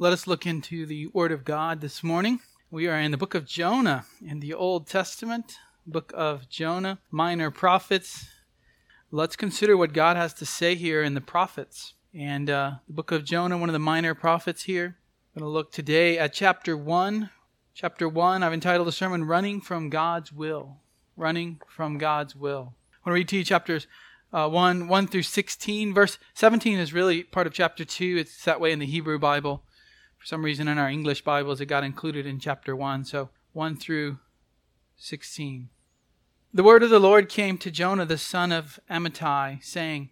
Let us look into the Word of God this morning. We are in the book of Jonah in the Old Testament, book of Jonah, minor prophets. Let's consider what God has to say here in the prophets. And uh, the book of Jonah, one of the minor prophets here. I'm going to look today at chapter 1. Chapter 1, I've entitled the sermon Running from God's Will. Running from God's Will. I want to read to you chapters uh, 1, 1 through 16. Verse 17 is really part of chapter 2. It's that way in the Hebrew Bible. For some reason, in our English Bibles, it got included in chapter 1. So 1 through 16. The word of the Lord came to Jonah the son of Amittai, saying,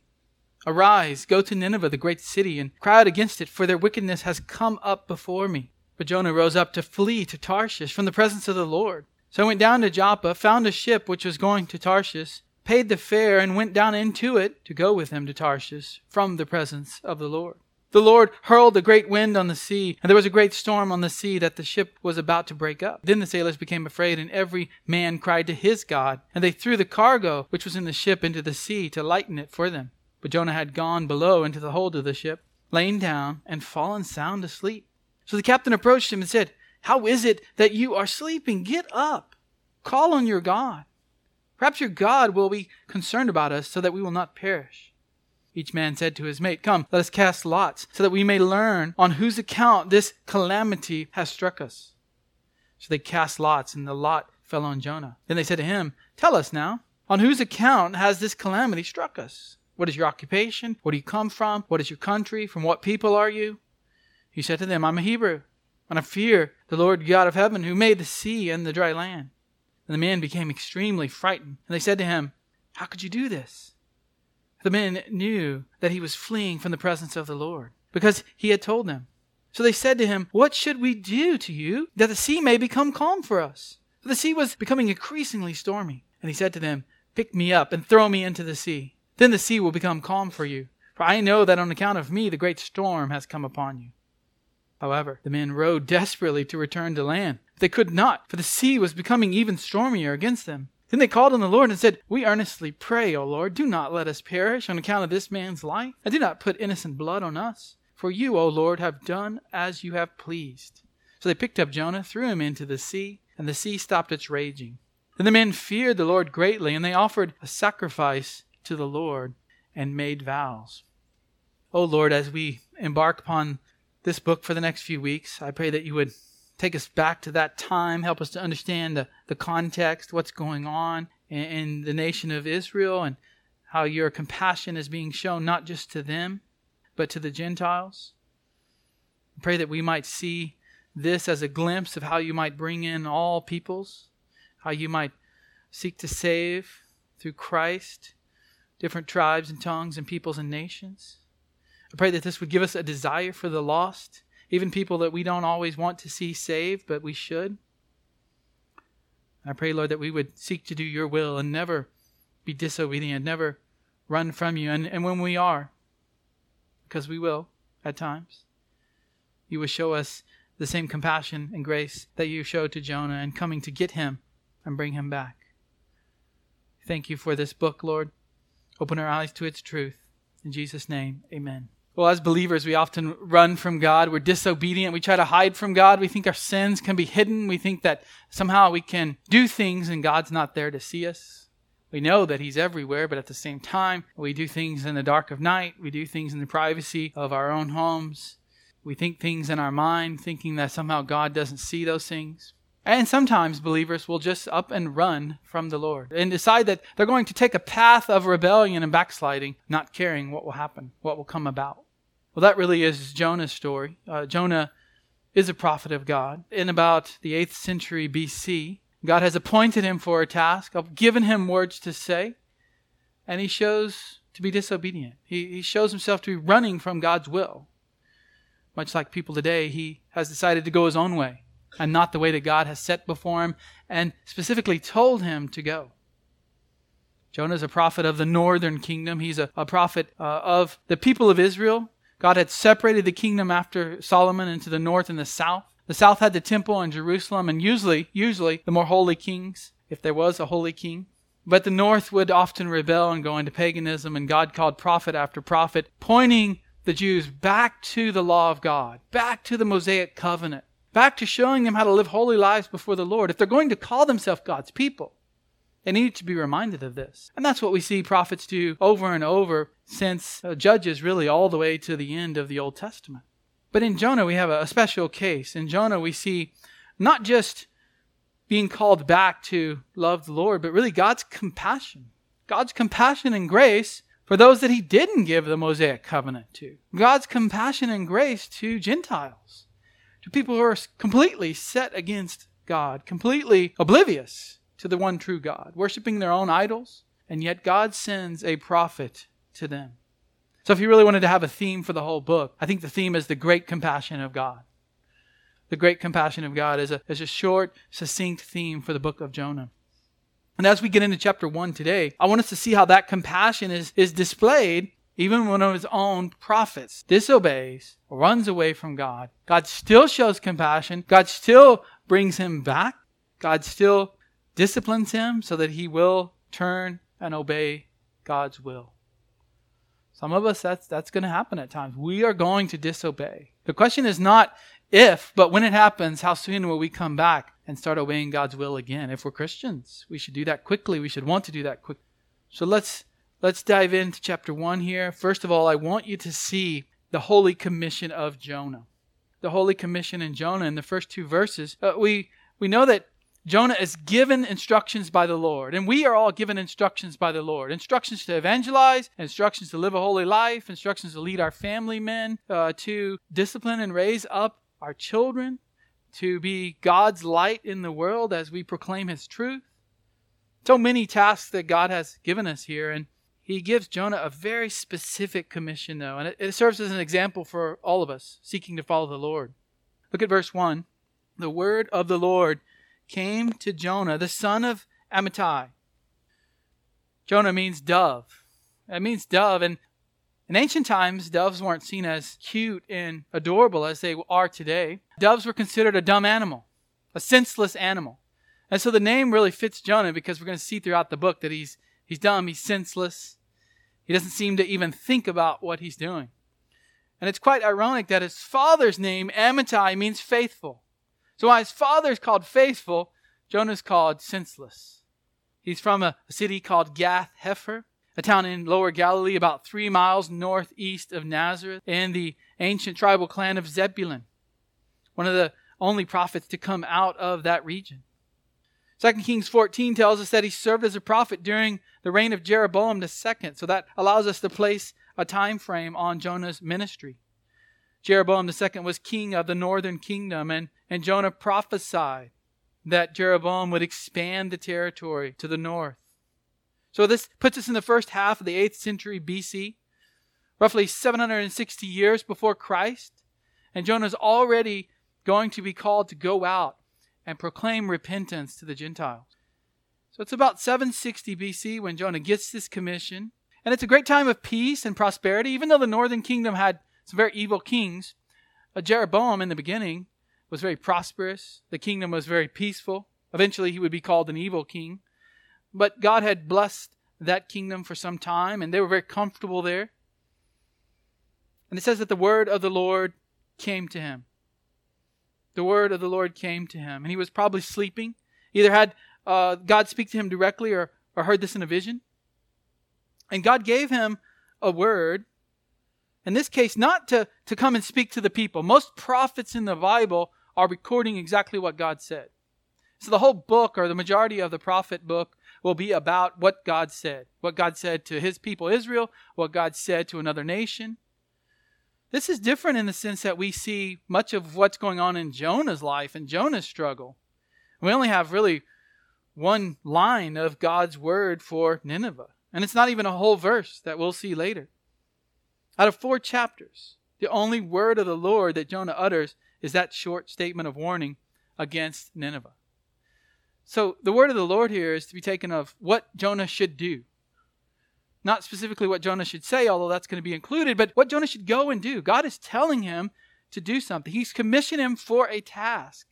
Arise, go to Nineveh, the great city, and cry out against it, for their wickedness has come up before me. But Jonah rose up to flee to Tarshish from the presence of the Lord. So I went down to Joppa, found a ship which was going to Tarshish, paid the fare, and went down into it to go with him to Tarshish from the presence of the Lord. The Lord hurled a great wind on the sea, and there was a great storm on the sea that the ship was about to break up. Then the sailors became afraid, and every man cried to his God, and they threw the cargo which was in the ship into the sea to lighten it for them. But Jonah had gone below into the hold of the ship, lain down, and fallen sound asleep. So the captain approached him and said, How is it that you are sleeping? Get up, call on your God. Perhaps your God will be concerned about us so that we will not perish. Each man said to his mate, Come, let us cast lots, so that we may learn on whose account this calamity has struck us. So they cast lots, and the lot fell on Jonah. Then they said to him, Tell us now, on whose account has this calamity struck us? What is your occupation? Where do you come from? What is your country? From what people are you? He said to them, I'm a Hebrew, and I fear the Lord God of heaven, who made the sea and the dry land. And the men became extremely frightened, and they said to him, How could you do this? The men knew that he was fleeing from the presence of the Lord because he had told them. So they said to him, What should we do to you that the sea may become calm for us? For the sea was becoming increasingly stormy. And he said to them, Pick me up and throw me into the sea. Then the sea will become calm for you. For I know that on account of me the great storm has come upon you. However, the men rowed desperately to return to land. But they could not, for the sea was becoming even stormier against them. Then they called on the Lord and said, We earnestly pray, O Lord, do not let us perish on account of this man's life, and do not put innocent blood on us. For you, O Lord, have done as you have pleased. So they picked up Jonah, threw him into the sea, and the sea stopped its raging. Then the men feared the Lord greatly, and they offered a sacrifice to the Lord and made vows. O Lord, as we embark upon this book for the next few weeks, I pray that you would take us back to that time, help us to understand the, the context, what's going on in, in the nation of Israel, and how your compassion is being shown not just to them, but to the Gentiles. I pray that we might see this as a glimpse of how you might bring in all peoples, how you might seek to save through Christ different tribes and tongues and peoples and nations. I pray that this would give us a desire for the lost even people that we don't always want to see saved, but we should. I pray, Lord, that we would seek to do your will and never be disobedient, never run from you. And, and when we are, because we will at times, you will show us the same compassion and grace that you showed to Jonah and coming to get him and bring him back. Thank you for this book, Lord. Open our eyes to its truth. In Jesus' name, amen. Well, as believers, we often run from God. We're disobedient. We try to hide from God. We think our sins can be hidden. We think that somehow we can do things and God's not there to see us. We know that He's everywhere, but at the same time, we do things in the dark of night. We do things in the privacy of our own homes. We think things in our mind, thinking that somehow God doesn't see those things. And sometimes believers will just up and run from the Lord and decide that they're going to take a path of rebellion and backsliding, not caring what will happen, what will come about. Well, that really is Jonah's story. Uh, Jonah is a prophet of God. In about the 8th century BC, God has appointed him for a task, given him words to say, and he shows to be disobedient. He, he shows himself to be running from God's will. Much like people today, he has decided to go his own way and not the way that God has set before him and specifically told him to go. Jonah is a prophet of the northern kingdom. He's a, a prophet uh, of the people of Israel God had separated the kingdom after Solomon into the north and the south. The south had the temple in Jerusalem and usually, usually the more holy kings, if there was a holy king. But the north would often rebel and go into paganism, and God called prophet after prophet, pointing the Jews back to the law of God, back to the Mosaic covenant, back to showing them how to live holy lives before the Lord. If they're going to call themselves God's people, they need to be reminded of this. And that's what we see prophets do over and over since uh, Judges, really, all the way to the end of the Old Testament. But in Jonah, we have a, a special case. In Jonah, we see not just being called back to love the Lord, but really God's compassion. God's compassion and grace for those that he didn't give the Mosaic covenant to. God's compassion and grace to Gentiles, to people who are completely set against God, completely oblivious to the one true God, worshiping their own idols, and yet God sends a prophet to them. So if you really wanted to have a theme for the whole book, I think the theme is the great compassion of God. The great compassion of God is a, is a short, succinct theme for the book of Jonah. And as we get into chapter 1 today, I want us to see how that compassion is, is displayed even when one of his own prophets disobeys, runs away from God. God still shows compassion. God still brings him back. God still disciplines him so that he will turn and obey God's will. Some of us, that's, that's going to happen at times. We are going to disobey. The question is not if, but when it happens, how soon will we come back and start obeying God's will again? If we're Christians, we should do that quickly. We should want to do that quick. So let's let's dive into chapter 1 here. First of all, I want you to see the holy commission of Jonah. The holy commission in Jonah in the first two verses. Uh, we we know that Jonah is given instructions by the Lord, and we are all given instructions by the Lord. Instructions to evangelize, instructions to live a holy life, instructions to lead our family men, uh, to discipline and raise up our children, to be God's light in the world as we proclaim His truth. So many tasks that God has given us here, and He gives Jonah a very specific commission, though, and it, it serves as an example for all of us seeking to follow the Lord. Look at verse 1. The word of the Lord came to Jonah, the son of Amittai. Jonah means dove. It means dove, and in ancient times, doves weren't seen as cute and adorable as they are today. Doves were considered a dumb animal, a senseless animal. And so the name really fits Jonah because we're going to see throughout the book that he's, he's dumb, he's senseless. He doesn't seem to even think about what he's doing. And it's quite ironic that his father's name, Amittai, means faithful. So while his father's called faithful, Jonah's called senseless. He's from a, a city called Gath Hepher a town in lower Galilee about three miles northeast of Nazareth, in the ancient tribal clan of Zebulun, one of the only prophets to come out of that region. 2 Kings 14 tells us that he served as a prophet during the reign of Jeroboam II, so that allows us to place a time frame on Jonah's ministry. Jeroboam II was king of the northern kingdom, and, and Jonah prophesied that Jeroboam would expand the territory to the north. So this puts us in the first half of the 8th century BC, roughly 760 years before Christ. And Jonah is already going to be called to go out and proclaim repentance to the Gentiles. So it's about 760 BC when Jonah gets this commission. And it's a great time of peace and prosperity, even though the northern kingdom had some very evil kings. Uh, Jeroboam in the beginning was very prosperous. The kingdom was very peaceful. Eventually, he would be called an evil king. But God had blessed that kingdom for some time, and they were very comfortable there. And it says that the word of the Lord came to him. The word of the Lord came to him, and he was probably sleeping. Either had uh, God speak to him directly or, or heard this in a vision. And God gave him a word, in this case, not to, to come and speak to the people. Most prophets in the Bible are recording exactly what God said. So the whole book, or the majority of the prophet book, will be about what God said. What God said to his people Israel, what God said to another nation. This is different in the sense that we see much of what's going on in Jonah's life and Jonah's struggle. We only have really one line of God's word for Nineveh. And it's not even a whole verse that we'll see later. Out of four chapters, the only word of the Lord that Jonah utters is that short statement of warning against Nineveh. So the word of the Lord here is to be taken of what Jonah should do. Not specifically what Jonah should say, although that's going to be included, but what Jonah should go and do. God is telling him to do something. He's commissioned him for a task,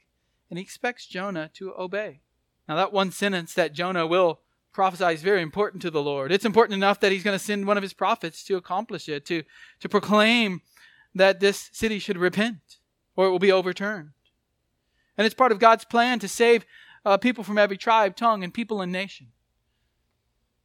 and he expects Jonah to obey. Now, that one sentence that Jonah will prophesies very important to the Lord. It's important enough that he's going to send one of his prophets to accomplish it, to, to proclaim that this city should repent or it will be overturned. And it's part of God's plan to save uh, people from every tribe, tongue, and people and nation.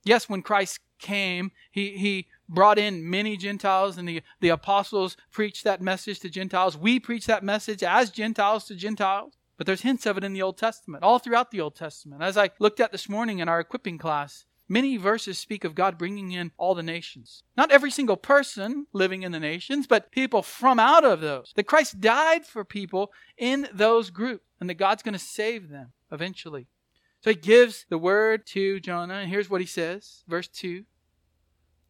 Yes, when Christ came, he, he brought in many Gentiles, and the, the apostles preached that message to Gentiles. We preach that message as Gentiles to Gentiles. But there's hints of it in the Old Testament, all throughout the Old Testament. As I looked at this morning in our equipping class, many verses speak of God bringing in all the nations. Not every single person living in the nations, but people from out of those. That Christ died for people in those groups, and that God's going to save them eventually. So he gives the word to Jonah, and here's what he says, verse 2.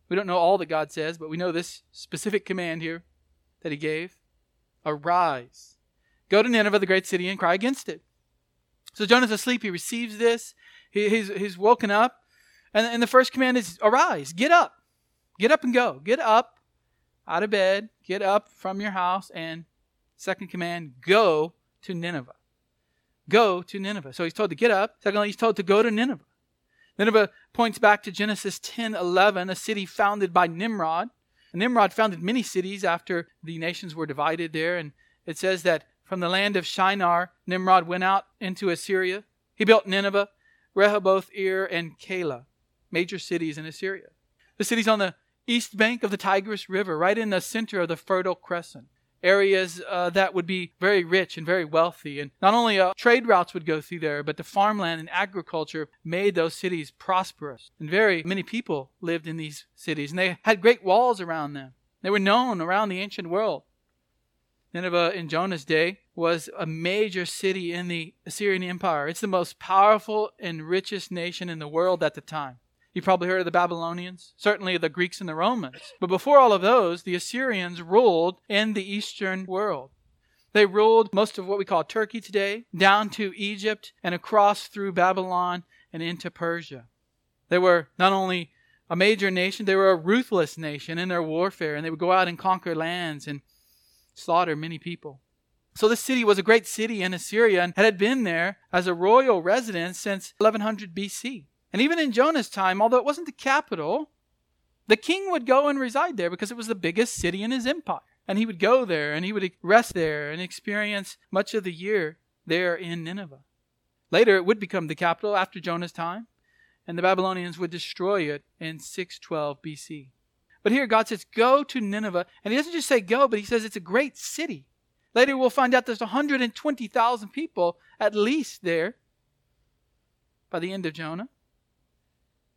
We don't know all that God says, but we know this specific command here that he gave Arise Go to Nineveh, the great city, and cry against it. So Jonah's asleep. He receives this. He, he's, he's woken up. And, and the first command is arise, get up. Get up and go. Get up out of bed. Get up from your house. And second command, go to Nineveh. Go to Nineveh. So he's told to get up. Secondly, he's told to go to Nineveh. Nineveh points back to Genesis 10 11, a city founded by Nimrod. Nimrod founded many cities after the nations were divided there. And it says that from the land of Shinar, Nimrod went out into Assyria. He built Nineveh, Rehoboth, Ir, and Calah, major cities in Assyria. The cities on the east bank of the Tigris River, right in the center of the Fertile Crescent. Areas uh, that would be very rich and very wealthy. And not only uh, trade routes would go through there, but the farmland and agriculture made those cities prosperous. And very many people lived in these cities. And they had great walls around them. They were known around the ancient world. Nineveh in Jonah's day was a major city in the Assyrian Empire. It's the most powerful and richest nation in the world at the time. You probably heard of the Babylonians, certainly the Greeks and the Romans. But before all of those, the Assyrians ruled in the eastern world. They ruled most of what we call Turkey today, down to Egypt and across through Babylon and into Persia. They were not only a major nation, they were a ruthless nation in their warfare, and they would go out and conquer lands and slaughter many people. So this city was a great city in Assyria and had been there as a royal residence since 1100 BC. And even in Jonah's time, although it wasn't the capital, the king would go and reside there because it was the biggest city in his empire. And he would go there and he would rest there and experience much of the year there in Nineveh. Later, it would become the capital after Jonah's time, and the Babylonians would destroy it in 612 BC. But here God says, Go to Nineveh. And he doesn't just say go, but he says it's a great city. Later we'll find out there's 120,000 people at least there by the end of Jonah.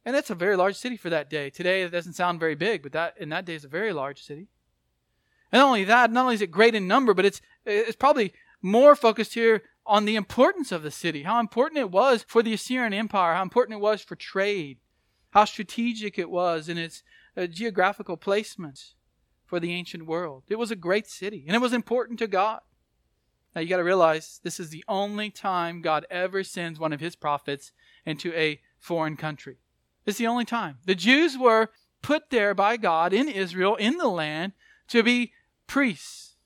And that's a very large city for that day. Today it doesn't sound very big, but that in that day is a very large city. And not only that, not only is it great in number, but it's it's probably more focused here on the importance of the city, how important it was for the Assyrian Empire, how important it was for trade, how strategic it was in its uh, geographical placement for the ancient world. It was a great city, and it was important to God. Now you got to realize this is the only time God ever sends one of his prophets into a foreign country. It's the only time. The Jews were put there by God in Israel, in the land, to be priests,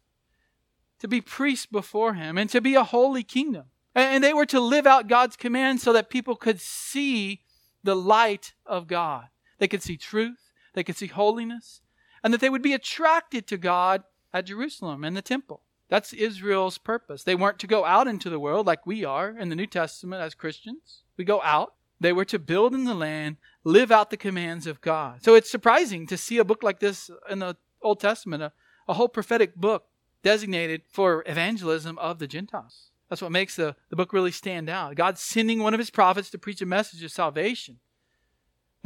to be priests before him, and to be a holy kingdom. And they were to live out God's commands so that people could see the light of God. They could see truth they could see holiness, and that they would be attracted to God at Jerusalem and the temple. That's Israel's purpose. They weren't to go out into the world like we are in the New Testament as Christians. We go out. They were to build in the land, live out the commands of God. So it's surprising to see a book like this in the Old Testament, a, a whole prophetic book designated for evangelism of the Gentiles. That's what makes the, the book really stand out. God's sending one of his prophets to preach a message of salvation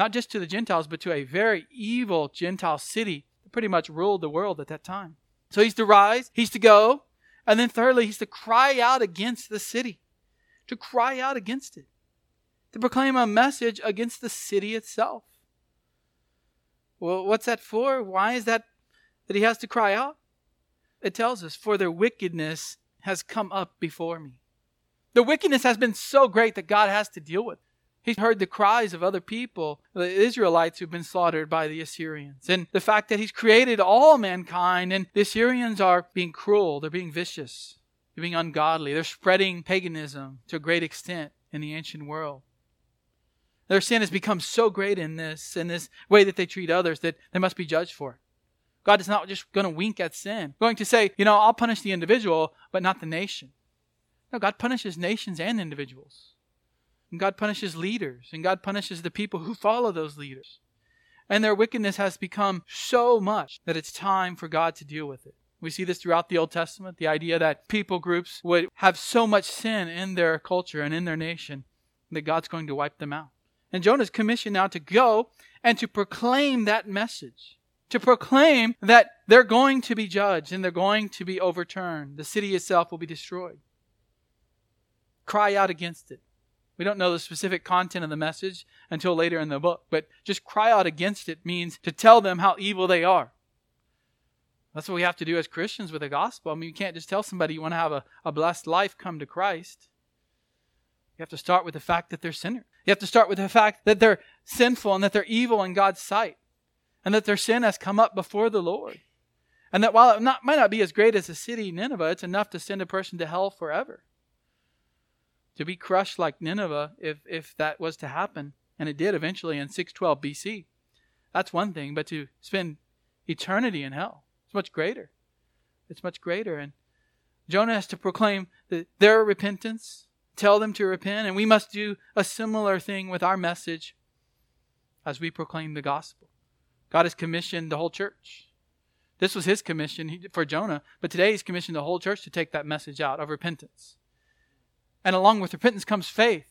not just to the Gentiles, but to a very evil Gentile city that pretty much ruled the world at that time. So he's to rise, he's to go, and then thirdly, he's to cry out against the city, to cry out against it, to proclaim a message against the city itself. Well, what's that for? Why is that that he has to cry out? It tells us, for their wickedness has come up before me. The wickedness has been so great that God has to deal with. He heard the cries of other people, the Israelites who've been slaughtered by the Assyrians. And the fact that he's created all mankind and the Assyrians are being cruel, they're being vicious, they're being ungodly, they're spreading paganism to a great extent in the ancient world. Their sin has become so great in this, in this way that they treat others, that they must be judged for it. God is not just going to wink at sin, going to say, you know, I'll punish the individual, but not the nation. No, God punishes nations and individuals. And God punishes leaders, and God punishes the people who follow those leaders. And their wickedness has become so much that it's time for God to deal with it. We see this throughout the Old Testament the idea that people groups would have so much sin in their culture and in their nation that God's going to wipe them out. And Jonah's commissioned now to go and to proclaim that message, to proclaim that they're going to be judged and they're going to be overturned. The city itself will be destroyed. Cry out against it. We don't know the specific content of the message until later in the book, but just cry out against it means to tell them how evil they are. That's what we have to do as Christians with the gospel. I mean, you can't just tell somebody you want to have a, a blessed life, come to Christ. You have to start with the fact that they're sinners. You have to start with the fact that they're sinful and that they're evil in God's sight, and that their sin has come up before the Lord. And that while it not, might not be as great as the city Nineveh, it's enough to send a person to hell forever. To be crushed like Nineveh, if, if that was to happen, and it did eventually in 612 BC, that's one thing, but to spend eternity in hell, it's much greater. It's much greater. And Jonah has to proclaim the, their repentance, tell them to repent, and we must do a similar thing with our message as we proclaim the gospel. God has commissioned the whole church. This was his commission for Jonah, but today he's commissioned the whole church to take that message out of repentance. And along with repentance comes faith.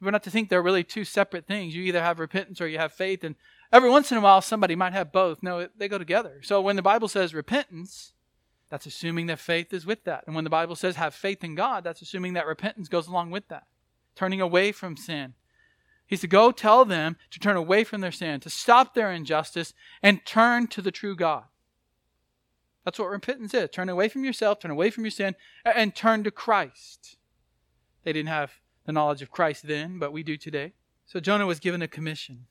We're not to think they're really two separate things. You either have repentance or you have faith, and Every once in a while, somebody might have both. No, they go together. So when the Bible says repentance, that's assuming that faith is with that. And when the Bible says have faith in God, that's assuming that repentance goes along with that. Turning away from sin. He's to go tell them to turn away from their sin, to stop their injustice, and turn to the true God. That's what repentance is. Turn away from yourself, turn away from your sin, and turn to Christ. They didn't have the knowledge of Christ then, but we do today. So Jonah was given a commission.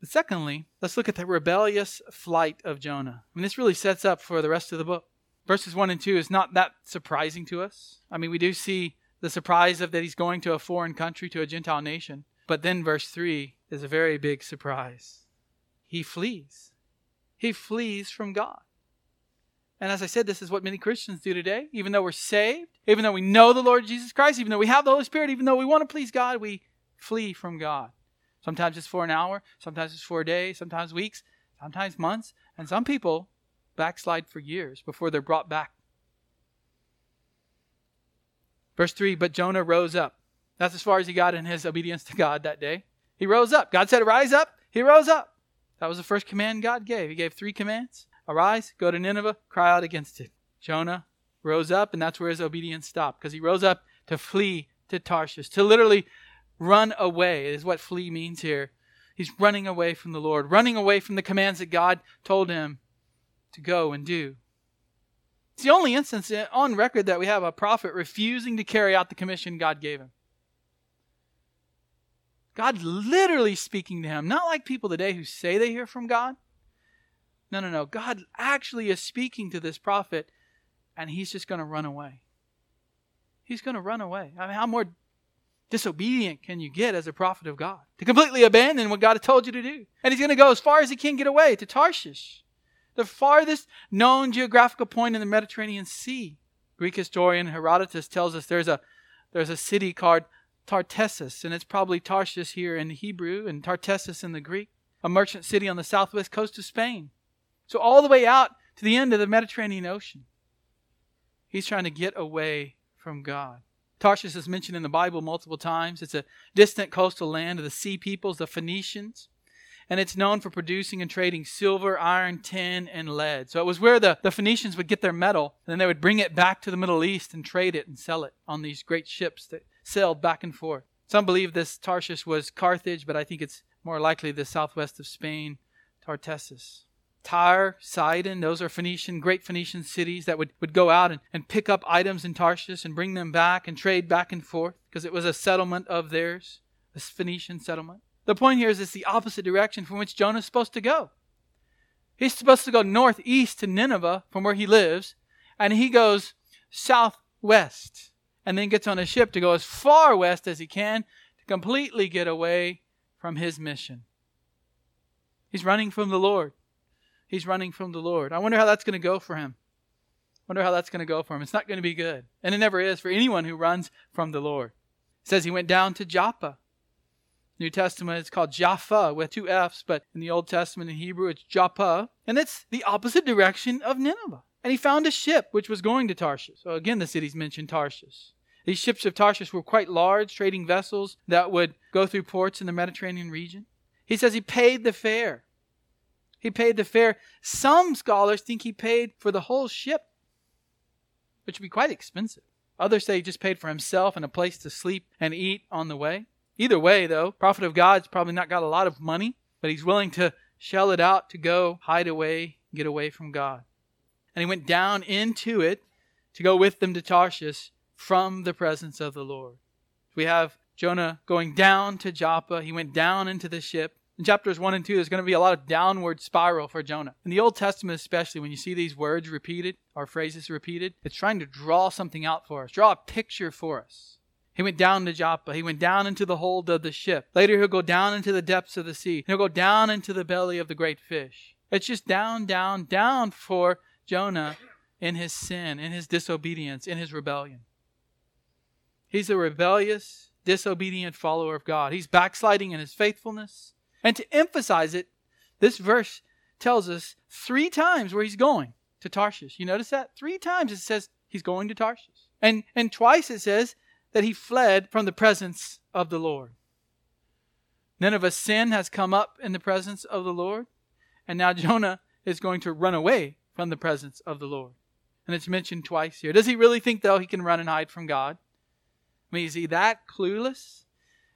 But secondly, let's look at the rebellious flight of Jonah. I mean, this really sets up for the rest of the book. Verses 1 and 2 is not that surprising to us. I mean, we do see the surprise of that he's going to a foreign country, to a Gentile nation. But then verse 3 is a very big surprise. He flees. He flees from God. And as I said, this is what many Christians do today. Even though we're saved, even though we know the Lord Jesus Christ, even though we have the Holy Spirit, even though we want to please God, we flee from God. Sometimes it's for an hour, sometimes it's for a day, sometimes weeks, sometimes months, and some people backslide for years before they're brought back. Verse 3 But Jonah rose up. That's as far as he got in his obedience to God that day. He rose up. God said, Rise up. He rose up. That was the first command God gave. He gave three commands Arise, go to Nineveh, cry out against it. Jonah rose up, and that's where his obedience stopped because he rose up to flee to Tarshish, to literally run away is what flee means here. He's running away from the Lord, running away from the commands that God told him to go and do. It's the only instance on record that we have a prophet refusing to carry out the commission God gave him. God literally speaking to him, not like people today who say they hear from God. No, no, no. God actually is speaking to this prophet, and he's just going to run away. He's going to run away. I mean, how more disobedient can you get as a prophet of God? To completely abandon what God has told you to do. And he's going to go as far as he can get away to Tarshish, the farthest known geographical point in the Mediterranean Sea. Greek historian Herodotus tells us there's a, there's a city called Tartessus, and it's probably Tarshish here in Hebrew and Tartessus in the Greek, a merchant city on the southwest coast of Spain. So all the way out to the end of the Mediterranean Ocean. He's trying to get away from God. Tarshish is mentioned in the Bible multiple times. It's a distant coastal land of the sea peoples, the Phoenicians, and it's known for producing and trading silver, iron, tin, and lead. So it was where the, the Phoenicians would get their metal, and then they would bring it back to the Middle East and trade it and sell it on these great ships that sailed back and forth. Some believe this Tarshish was Carthage, but I think it's more likely the southwest of Spain, Tartessus. Tyre, Sidon, those are Phoenician, great Phoenician cities that would, would go out and, and pick up items in Tarshish and bring them back and trade back and forth because it was a settlement of theirs, a Phoenician settlement. The point here is it's the opposite direction from which Jonah is supposed to go. He's supposed to go northeast to Nineveh from where he lives, and he goes southwest and then gets on a ship to go as far west as he can to completely get away from his mission. He's running from the Lord. He's running from the Lord. I wonder how that's going to go for him. Wonder how that's going to go for him. It's not going to be good. And it never is for anyone who runs from the Lord. It says he went down to Joppa. New Testament it's called Jaffa with two F's, but in the Old Testament in Hebrew it's Joppa, and it's the opposite direction of Nineveh. And he found a ship which was going to Tarshish. So again, the city's mentioned Tarshish. These ships of Tarshish were quite large trading vessels that would go through ports in the Mediterranean region. He says he paid the fare. He paid the fare. Some scholars think he paid for the whole ship, which would be quite expensive. Others say he just paid for himself and a place to sleep and eat on the way. Either way, though, prophet of God's probably not got a lot of money, but he's willing to shell it out to go hide away, get away from God. And he went down into it to go with them to Tarshish from the presence of the Lord. We have Jonah going down to Joppa. He went down into the ship. In chapters 1 and 2, there's going to be a lot of downward spiral for Jonah. In the Old Testament, especially, when you see these words repeated or phrases repeated, it's trying to draw something out for us, draw a picture for us. He went down to Joppa. He went down into the hold of the ship. Later, he'll go down into the depths of the sea. He'll go down into the belly of the great fish. It's just down, down, down for Jonah in his sin, in his disobedience, in his rebellion. He's a rebellious, disobedient follower of God. He's backsliding in his faithfulness. And to emphasize it, this verse tells us three times where he's going to Tarshish. You notice that? Three times it says he's going to Tarshish. And, and twice it says that he fled from the presence of the Lord. Nineveh's sin has come up in the presence of the Lord, and now Jonah is going to run away from the presence of the Lord. And it's mentioned twice here. Does he really think, though, he can run and hide from God? I mean, is he that clueless?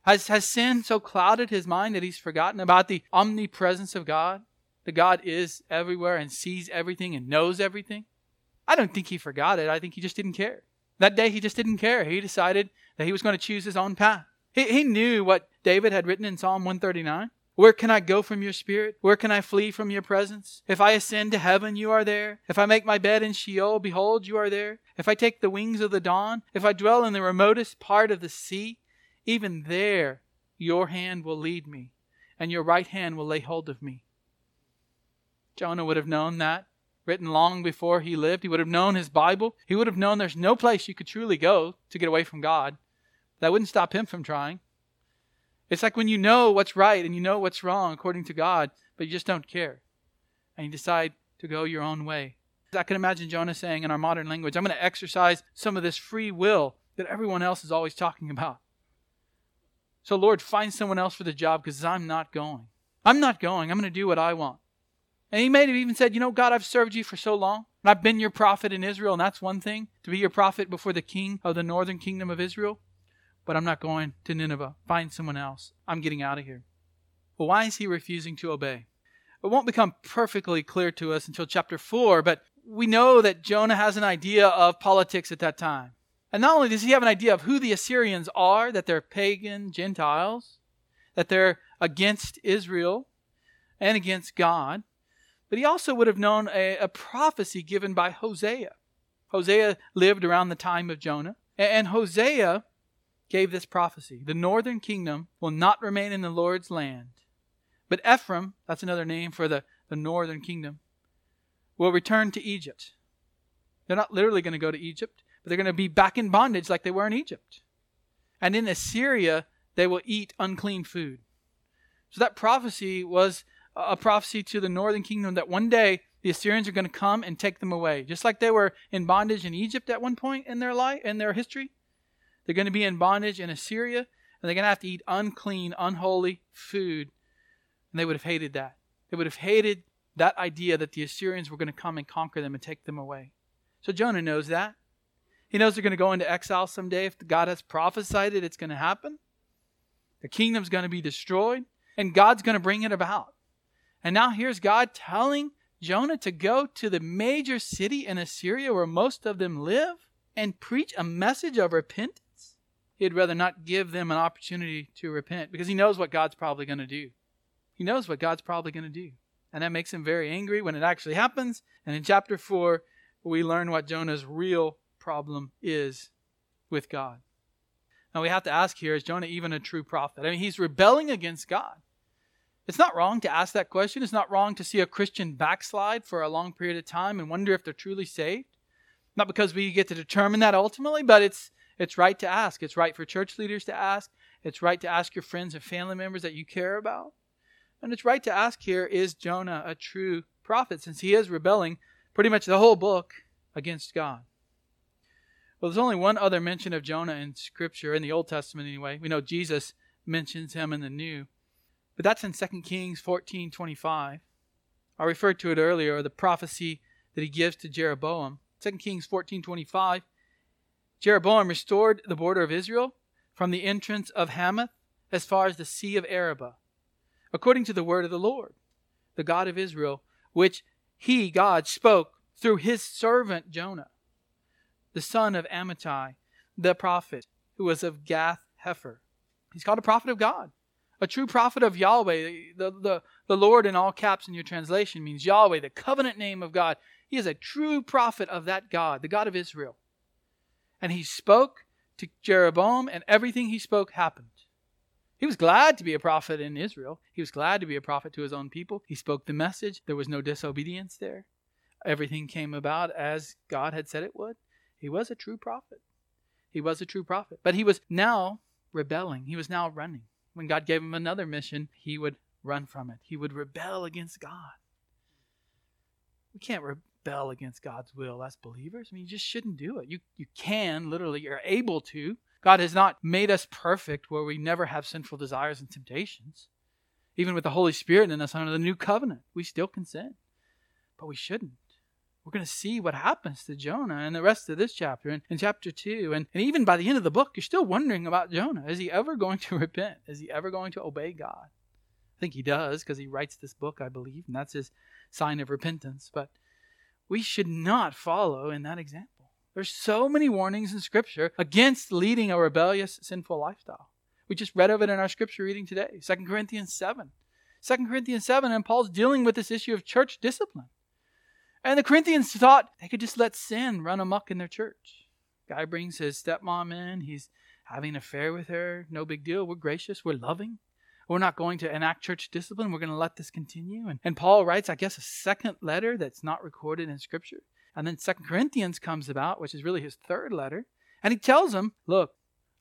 Has, has sin so clouded his mind that he's forgotten about the omnipresence of God? That God is everywhere and sees everything and knows everything? I don't think he forgot it. I think he just didn't care. That day, he just didn't care. He decided that he was going to choose his own path. He, he knew what David had written in Psalm 139. Where can I go from your spirit? Where can I flee from your presence? If I ascend to heaven, you are there. If I make my bed in Sheol, behold, you are there. If I take the wings of the dawn, if I dwell in the remotest part of the sea, even there your hand will lead me, and your right hand will lay hold of me. Jonah would have known that, written long before he lived. He would have known his Bible. He would have known there's no place you could truly go to get away from God. That wouldn't stop him from trying. It's like when you know what's right and you know what's wrong according to God, but you just don't care. And you decide to go your own way. I can imagine Jonah saying in our modern language, I'm going to exercise some of this free will that everyone else is always talking about. So, Lord, find someone else for the job because I'm not going. I'm not going. I'm going to do what I want. And he may have even said, You know, God, I've served you for so long. And I've been your prophet in Israel, and that's one thing to be your prophet before the king of the northern kingdom of Israel. But I'm not going to Nineveh. Find someone else. I'm getting out of here. Well, why is he refusing to obey? It won't become perfectly clear to us until chapter 4, but we know that Jonah has an idea of politics at that time. And not only does he have an idea of who the Assyrians are, that they're pagan Gentiles, that they're against Israel and against God, but he also would have known a, a prophecy given by Hosea. Hosea lived around the time of Jonah, and Hosea gave this prophecy The northern kingdom will not remain in the Lord's land, but Ephraim, that's another name for the, the northern kingdom, will return to Egypt. They're not literally going to go to Egypt, but they're going to be back in bondage like they were in Egypt. And in Assyria, they will eat unclean food. So that prophecy was a prophecy to the northern kingdom that one day the Assyrians are going to come and take them away. Just like they were in bondage in Egypt at one point in their life, in their history. They're going to be in bondage in Assyria, and they're going to have to eat unclean, unholy food. And they would have hated that. They would have hated that idea that the Assyrians were going to come and conquer them and take them away. So Jonah knows that. He knows they're going to go into exile someday if God has prophesied it, it's going to happen. The kingdom's going to be destroyed, and God's going to bring it about. And now here's God telling Jonah to go to the major city in Assyria where most of them live and preach a message of repentance. He'd rather not give them an opportunity to repent because he knows what God's probably going to do. He knows what God's probably going to do. And that makes him very angry when it actually happens. And in chapter 4, we learn what Jonah's real problem is with God. Now we have to ask here is Jonah even a true prophet? I mean, he's rebelling against God. It's not wrong to ask that question. It's not wrong to see a Christian backslide for a long period of time and wonder if they're truly saved. Not because we get to determine that ultimately, but it's it's right to ask. It's right for church leaders to ask. It's right to ask your friends and family members that you care about. And it's right to ask here is Jonah a true prophet since he is rebelling pretty much the whole book against God? Well, there's only one other mention of Jonah in Scripture, in the Old Testament anyway. We know Jesus mentions him in the New. But that's in 2 Kings 14 25. I referred to it earlier, the prophecy that he gives to Jeroboam. 2 Kings 14 25. Jeroboam restored the border of Israel from the entrance of Hamath as far as the Sea of Arabah, according to the word of the Lord, the God of Israel, which he, God, spoke through his servant Jonah, the son of Amittai, the prophet, who was of Gath Hepher. He's called a prophet of God, a true prophet of Yahweh. The, the, the Lord in all caps in your translation means Yahweh, the covenant name of God. He is a true prophet of that God, the God of Israel. And he spoke to Jeroboam, and everything he spoke happened. He was glad to be a prophet in Israel. He was glad to be a prophet to his own people. He spoke the message. There was no disobedience there. Everything came about as God had said it would. He was a true prophet. He was a true prophet. But he was now rebelling. He was now running. When God gave him another mission, he would run from it. He would rebel against God. We can't rebel against God's will as believers. I mean, you just shouldn't do it. You, you can, literally, you're able to. God has not made us perfect where we never have sinful desires and temptations. Even with the Holy Spirit in us under the new covenant, we still can sin. But we shouldn't. We're going to see what happens to Jonah and the rest of this chapter and in chapter 2. And, and even by the end of the book, you're still wondering about Jonah. Is he ever going to repent? Is he ever going to obey God? I think he does because he writes this book, I believe, and that's his sign of repentance. But we should not follow in that example. There's so many warnings in Scripture against leading a rebellious, sinful lifestyle. We just read of it in our Scripture reading today, 2 Corinthians 7. 2 Corinthians 7, and Paul's dealing with this issue of church discipline. And the Corinthians thought they could just let sin run amok in their church. Guy brings his stepmom in, he's having an affair with her, no big deal. We're gracious, we're loving. We're not going to enact church discipline. We're going to let this continue. And, and Paul writes, I guess, a second letter that's not recorded in Scripture and then Second Corinthians comes about, which is really his third letter. And he tells them, Look,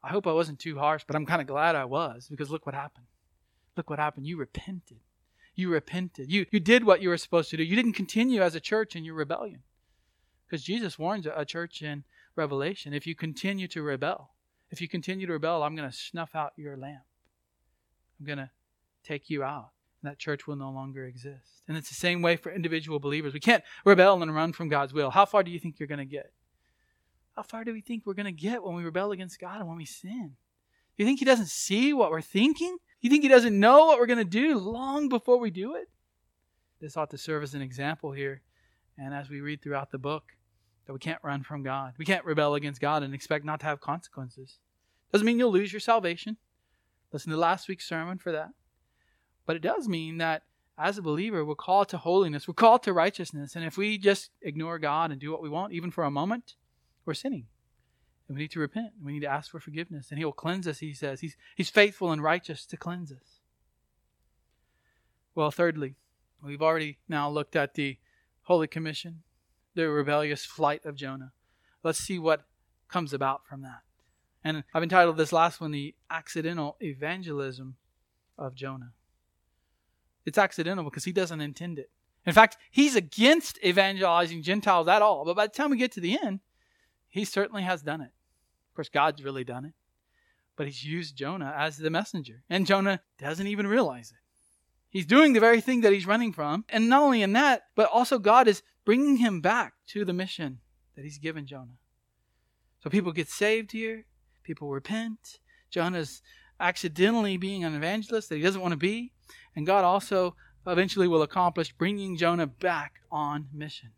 I hope I wasn't too harsh, but I'm kind of glad I was because look what happened. Look what happened. You repented. You repented. You, you did what you were supposed to do. You didn't continue as a church in your rebellion. Because Jesus warns a church in Revelation if you continue to rebel, if you continue to rebel, I'm going to snuff out your lamp. I'm going to take you out And that church will no longer exist. And it's the same way for individual believers. We can't rebel and run from God's will. How far do you think you're going to get? How far do we think we're going to get when we rebel against God and when we sin? Do you think He doesn't see what we're thinking? You think He doesn't know what we're going to do long before we do it? This ought to serve as an example here. And as we read throughout the book, that we can't run from God. We can't rebel against God and expect not to have consequences. Doesn't mean you'll lose your salvation. Listen to last week's sermon for that. But it does mean that as a believer, we're called to holiness, we're called to righteousness. And if we just ignore God and do what we want, even for a moment, we're sinning. We need to repent. We need to ask for forgiveness. And He will cleanse us, He says. He's, he's faithful and righteous to cleanse us. Well, thirdly, we've already now looked at the Holy Commission, the rebellious flight of Jonah. Let's see what comes about from that. And I've entitled this last one, The Accidental Evangelism of Jonah. It's accidental because he doesn't intend it. In fact, he's against evangelizing Gentiles at all. But by the time we get to the end, he certainly has done it. Of course, God's really done it. But he's used Jonah as the messenger. And Jonah doesn't even realize it. He's doing the very thing that he's running from. And not only in that, but also God is bringing him back to the mission that he's given Jonah. So people get saved here, people repent. Jonah's accidentally being an evangelist that he doesn't want to be. And God also eventually will accomplish bringing Jonah back on mission.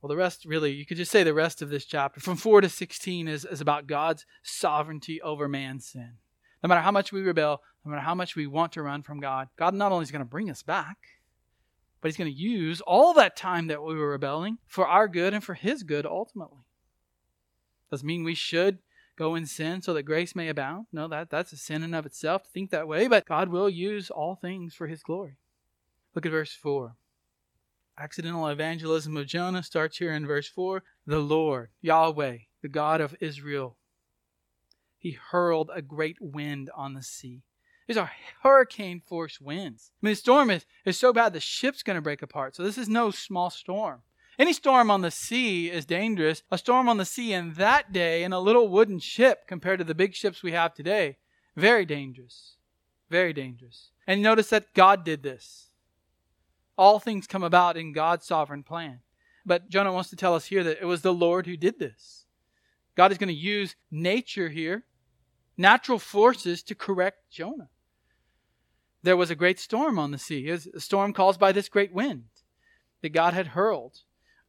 Well, the rest really, you could just say the rest of this chapter, from 4 to 16, is, is about God's sovereignty over man's sin. No matter how much we rebel, no matter how much we want to run from God, God not only is going to bring us back, but He's going to use all that time that we were rebelling for our good and for His good ultimately. Doesn't mean we should go in sin so that grace may abound. No, that, that's a sin in of itself to think that way, but God will use all things for his glory. Look at verse 4. Accidental evangelism of Jonah starts here in verse 4. The Lord, Yahweh, the God of Israel, he hurled a great wind on the sea. These are hurricane force winds. I mean, the storm is, is so bad the ship's going to break apart. So this is no small storm. Any storm on the sea is dangerous. A storm on the sea in that day in a little wooden ship compared to the big ships we have today, very dangerous. Very dangerous. And notice that God did this. All things come about in God's sovereign plan. But Jonah wants to tell us here that it was the Lord who did this. God is going to use nature here, natural forces, to correct Jonah. There was a great storm on the sea, a storm caused by this great wind that God had hurled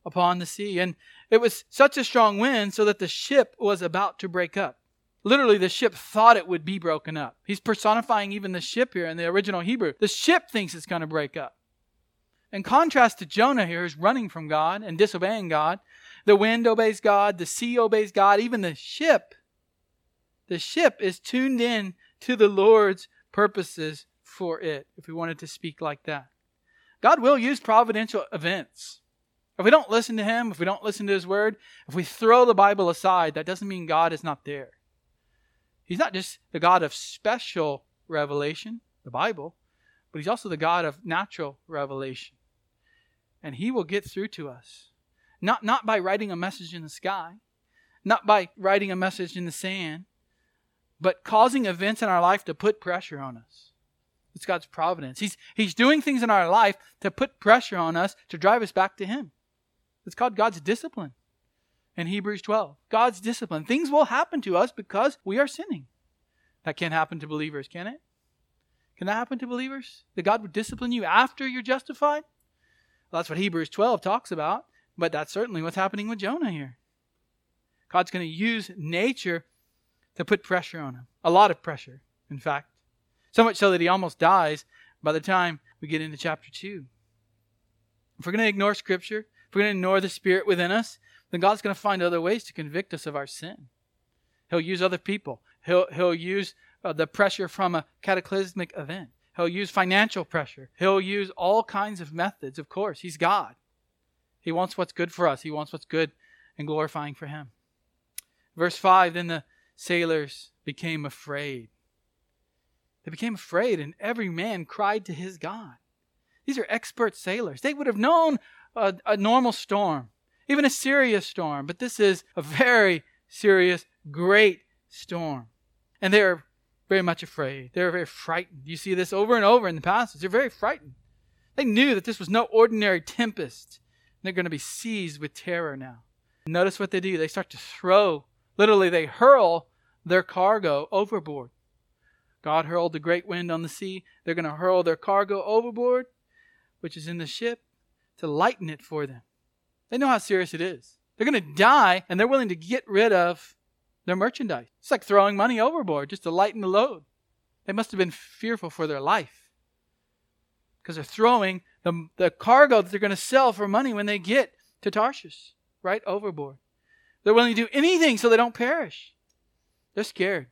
upon the sea. And it was such a strong wind so that the ship was about to break up. Literally, the ship thought it would be broken up. He's personifying even the ship here in the original Hebrew. The ship thinks it's going to break up. In contrast to Jonah here, who's running from God and disobeying God, the wind obeys God, the sea obeys God, even the ship. The ship is tuned in to the Lord's purposes for it, if we wanted to speak like that. God will use providential events. If we don't listen to Him, if we don't listen to His Word, if we throw the Bible aside, that doesn't mean God is not there. He's not just the God of special revelation, the Bible, but He's also the God of natural revelation and he will get through to us. Not, not by writing a message in the sky, not by writing a message in the sand, but causing events in our life to put pressure on us. It's God's providence. He's, he's doing things in our life to put pressure on us to drive us back to Him. It's called God's discipline in Hebrews 12. God's discipline. Things will happen to us because we are sinning. That can't happen to believers, can it? Can that happen to believers? That God would discipline you after you're justified? Well, that's what Hebrews 12 talks about, but that's certainly what's happening with Jonah here. God's going to use nature to put pressure on him. A lot of pressure, in fact. So much so that he almost dies by the time we get into chapter 2. If we're going to ignore Scripture, if we're going to ignore the Spirit within us, then God's going to find other ways to convict us of our sin. He'll use other people. He'll, he'll use uh, the pressure from a cataclysmic event. He'll use financial pressure. He'll use all kinds of methods, of course. He's God. He wants what's good for us, He wants what's good and glorifying for Him. Verse 5 Then the sailors became afraid. They became afraid, and every man cried to his God. These are expert sailors. They would have known a, a normal storm, even a serious storm, but this is a very serious, great storm. And they are very much afraid. They're very frightened. You see this over and over in the passage. They're very frightened. They knew that this was no ordinary tempest. They're going to be seized with terror now. Notice what they do. They start to throw, literally, they hurl their cargo overboard. God hurled the great wind on the sea. They're going to hurl their cargo overboard, which is in the ship, to lighten it for them. They know how serious it is. They're going to die, and they're willing to get rid of their merchandise. It's like throwing money overboard just to lighten the load. They must have been fearful for their life because they're throwing the, the cargo that they're going to sell for money when they get to Tarshish right overboard. They're willing to do anything so they don't perish. They're scared.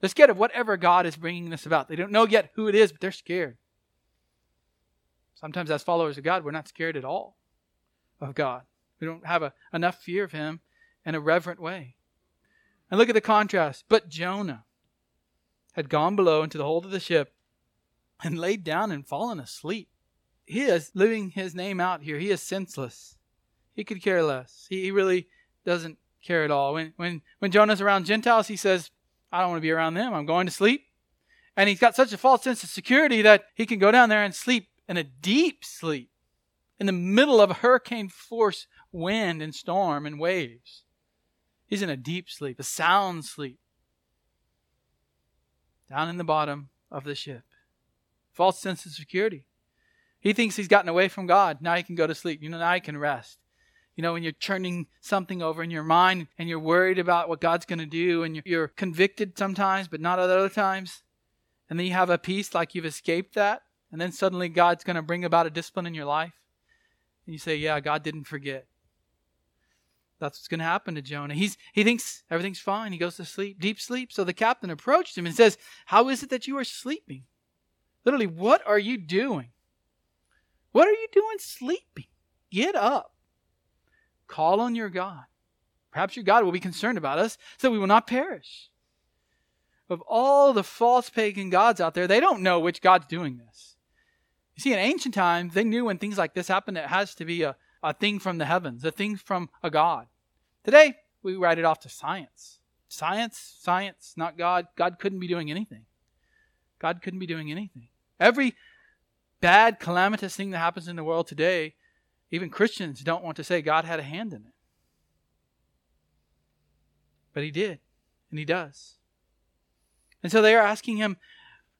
They're scared of whatever God is bringing this about. They don't know yet who it is, but they're scared. Sometimes, as followers of God, we're not scared at all of God. We don't have a, enough fear of Him in a reverent way. And look at the contrast. But Jonah had gone below into the hold of the ship and laid down and fallen asleep. He is living his name out here. He is senseless. He could care less. He really doesn't care at all. When when when Jonah's around Gentiles, he says, I don't want to be around them. I'm going to sleep. And he's got such a false sense of security that he can go down there and sleep in a deep sleep in the middle of a hurricane force wind and storm and waves. He's in a deep sleep, a sound sleep, down in the bottom of the ship. False sense of security. He thinks he's gotten away from God. Now he can go to sleep. You know, now he can rest. You know, when you're turning something over in your mind and you're worried about what God's going to do and you're convicted sometimes, but not other times, and then you have a peace like you've escaped that, and then suddenly God's going to bring about a discipline in your life, and you say, Yeah, God didn't forget. That's what's going to happen to Jonah. He's, he thinks everything's fine. He goes to sleep, deep sleep. So the captain approached him and says, How is it that you are sleeping? Literally, what are you doing? What are you doing sleeping? Get up. Call on your God. Perhaps your God will be concerned about us so we will not perish. Of all the false pagan gods out there, they don't know which God's doing this. You see, in ancient times, they knew when things like this happened, it has to be a, a thing from the heavens, a thing from a God. Today, we write it off to science. Science, science, not God. God couldn't be doing anything. God couldn't be doing anything. Every bad, calamitous thing that happens in the world today, even Christians don't want to say God had a hand in it. But He did, and He does. And so they are asking Him,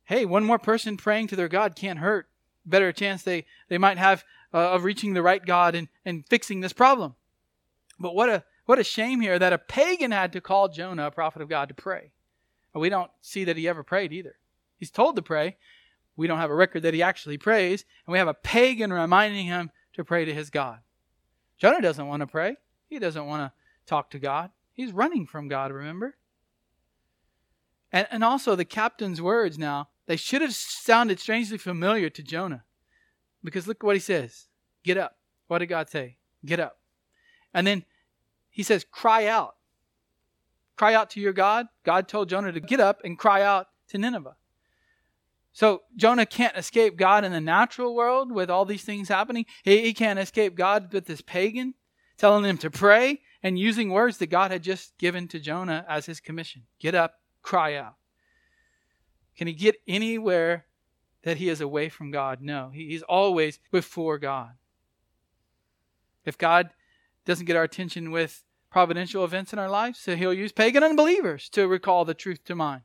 hey, one more person praying to their God can't hurt. Better chance they, they might have uh, of reaching the right God and, and fixing this problem. But what a what a shame here that a pagan had to call Jonah, a prophet of God, to pray. And We don't see that he ever prayed either. He's told to pray. We don't have a record that he actually prays, and we have a pagan reminding him to pray to his God. Jonah doesn't want to pray. He doesn't want to talk to God. He's running from God, remember? And, and also the captain's words now, they should have sounded strangely familiar to Jonah. Because look what he says Get up. What did God say? Get up. And then he says, Cry out. Cry out to your God. God told Jonah to get up and cry out to Nineveh. So Jonah can't escape God in the natural world with all these things happening. He, he can't escape God with this pagan telling him to pray and using words that God had just given to Jonah as his commission. Get up, cry out. Can he get anywhere that he is away from God? No. He's always before God. If God doesn't get our attention with providential events in our lives, so he'll use pagan unbelievers to recall the truth to mind.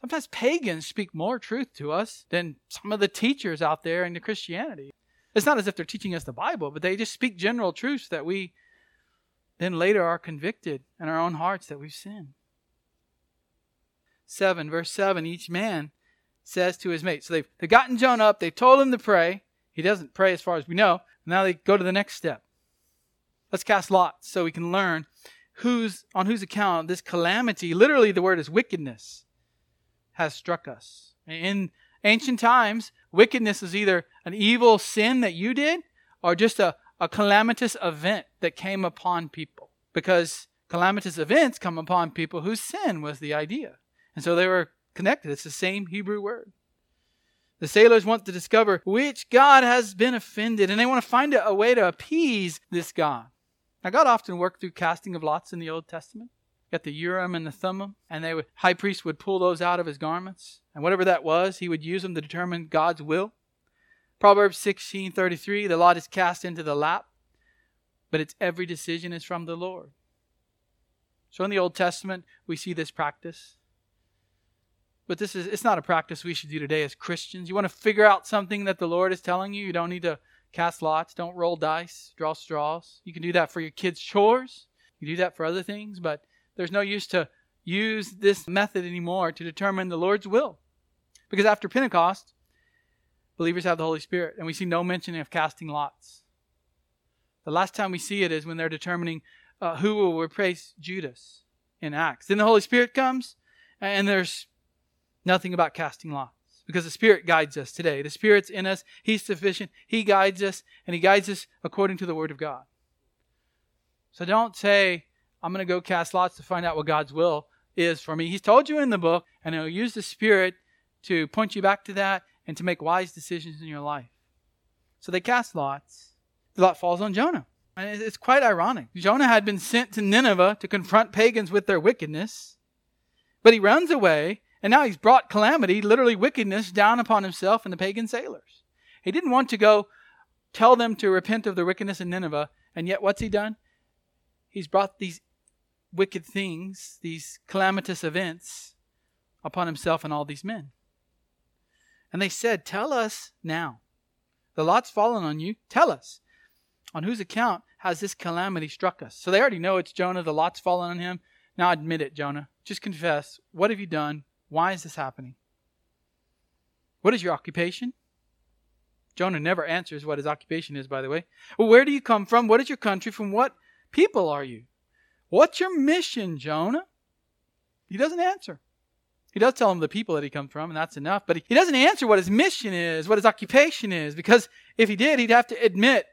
Sometimes pagans speak more truth to us than some of the teachers out there in the Christianity. It's not as if they're teaching us the Bible, but they just speak general truths that we then later are convicted in our own hearts that we've sinned. 7, verse 7, each man says to his mate. So they've, they've gotten Jonah up, they've told him to pray. He doesn't pray as far as we know. Now they go to the next step. Let's cast lots so we can learn whose on whose account this calamity, literally the word is wickedness, has struck us. In ancient times, wickedness is either an evil sin that you did or just a, a calamitous event that came upon people. Because calamitous events come upon people whose sin was the idea. And so they were connected. It's the same Hebrew word. The sailors want to discover which God has been offended, and they want to find a way to appease this God. Now, God often worked through casting of lots in the Old Testament. You got the Urim and the Thummim, and the high priest would pull those out of his garments, and whatever that was, he would use them to determine God's will. Proverbs 16:33, the lot is cast into the lap, but its every decision is from the Lord. So in the Old Testament, we see this practice. But this is it's not a practice we should do today as Christians. You want to figure out something that the Lord is telling you, you don't need to cast lots, don't roll dice, draw straws. You can do that for your kids' chores. You do that for other things, but there's no use to use this method anymore to determine the Lord's will. Because after Pentecost, believers have the Holy Spirit, and we see no mention of casting lots. The last time we see it is when they're determining uh, who will replace Judas in Acts. Then the Holy Spirit comes, and there's nothing about casting lots because the Spirit guides us today. The Spirit's in us. He's sufficient. He guides us, and He guides us according to the Word of God. So don't say, I'm going to go cast lots to find out what God's will is for me. He's told you in the book, and He'll use the Spirit to point you back to that and to make wise decisions in your life. So they cast lots. The lot falls on Jonah. And it's quite ironic. Jonah had been sent to Nineveh to confront pagans with their wickedness, but he runs away and now he's brought calamity, literally wickedness, down upon himself and the pagan sailors. He didn't want to go tell them to repent of the wickedness in Nineveh, and yet what's he done? He's brought these wicked things, these calamitous events, upon himself and all these men. And they said, Tell us now. The lot's fallen on you. Tell us. On whose account has this calamity struck us? So they already know it's Jonah. The lot's fallen on him. Now admit it, Jonah. Just confess. What have you done? Why is this happening? What is your occupation? Jonah never answers what his occupation is, by the way. Well, where do you come from? What is your country? From what people are you? What's your mission, Jonah? He doesn't answer. He does tell him the people that he comes from, and that's enough. But he doesn't answer what his mission is, what his occupation is, because if he did, he'd have to admit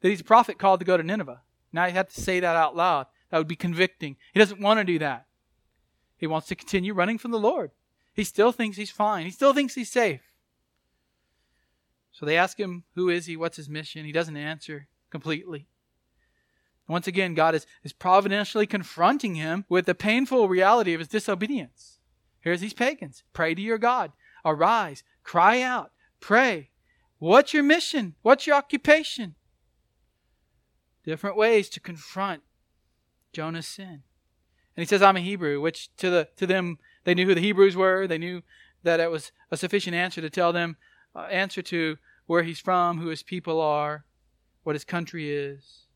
that he's a prophet called to go to Nineveh. Now he'd have to say that out loud. That would be convicting. He doesn't want to do that. He wants to continue running from the Lord. He still thinks he's fine. He still thinks he's safe. So they ask him, Who is he? What's his mission? He doesn't answer completely. Once again, God is, is providentially confronting him with the painful reality of his disobedience. Here's these pagans pray to your God. Arise, cry out, pray. What's your mission? What's your occupation? Different ways to confront Jonah's sin. And he says, I'm a Hebrew, which to, the, to them, they knew who the Hebrews were. They knew that it was a sufficient answer to tell them, uh, answer to where he's from, who his people are, what his country is.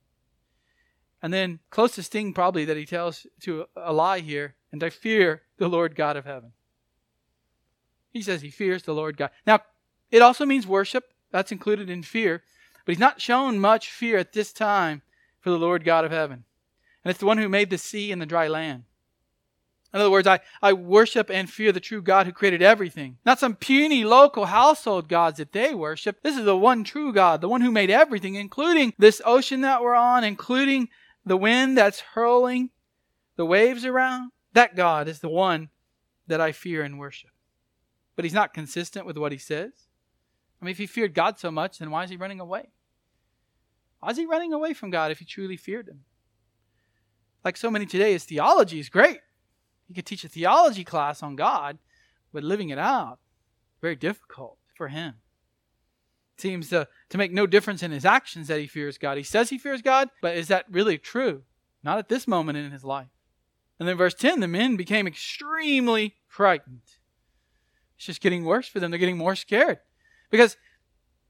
And then, closest thing probably that he tells to a lie here, and I fear the Lord God of heaven. He says he fears the Lord God. Now, it also means worship. That's included in fear. But he's not shown much fear at this time for the Lord God of heaven. And it's the one who made the sea and the dry land. In other words, I, I worship and fear the true God who created everything. Not some puny local household gods that they worship. This is the one true God, the one who made everything, including this ocean that we're on, including the wind that's hurling the waves around. That God is the one that I fear and worship. But he's not consistent with what he says. I mean, if he feared God so much, then why is he running away? Why is he running away from God if he truly feared him? Like so many today, his theology is great. He could teach a theology class on God, but living it out, very difficult for him. seems to, to make no difference in his actions that he fears God. He says he fears God, but is that really true? Not at this moment in his life. And then verse 10 the men became extremely frightened. It's just getting worse for them. They're getting more scared because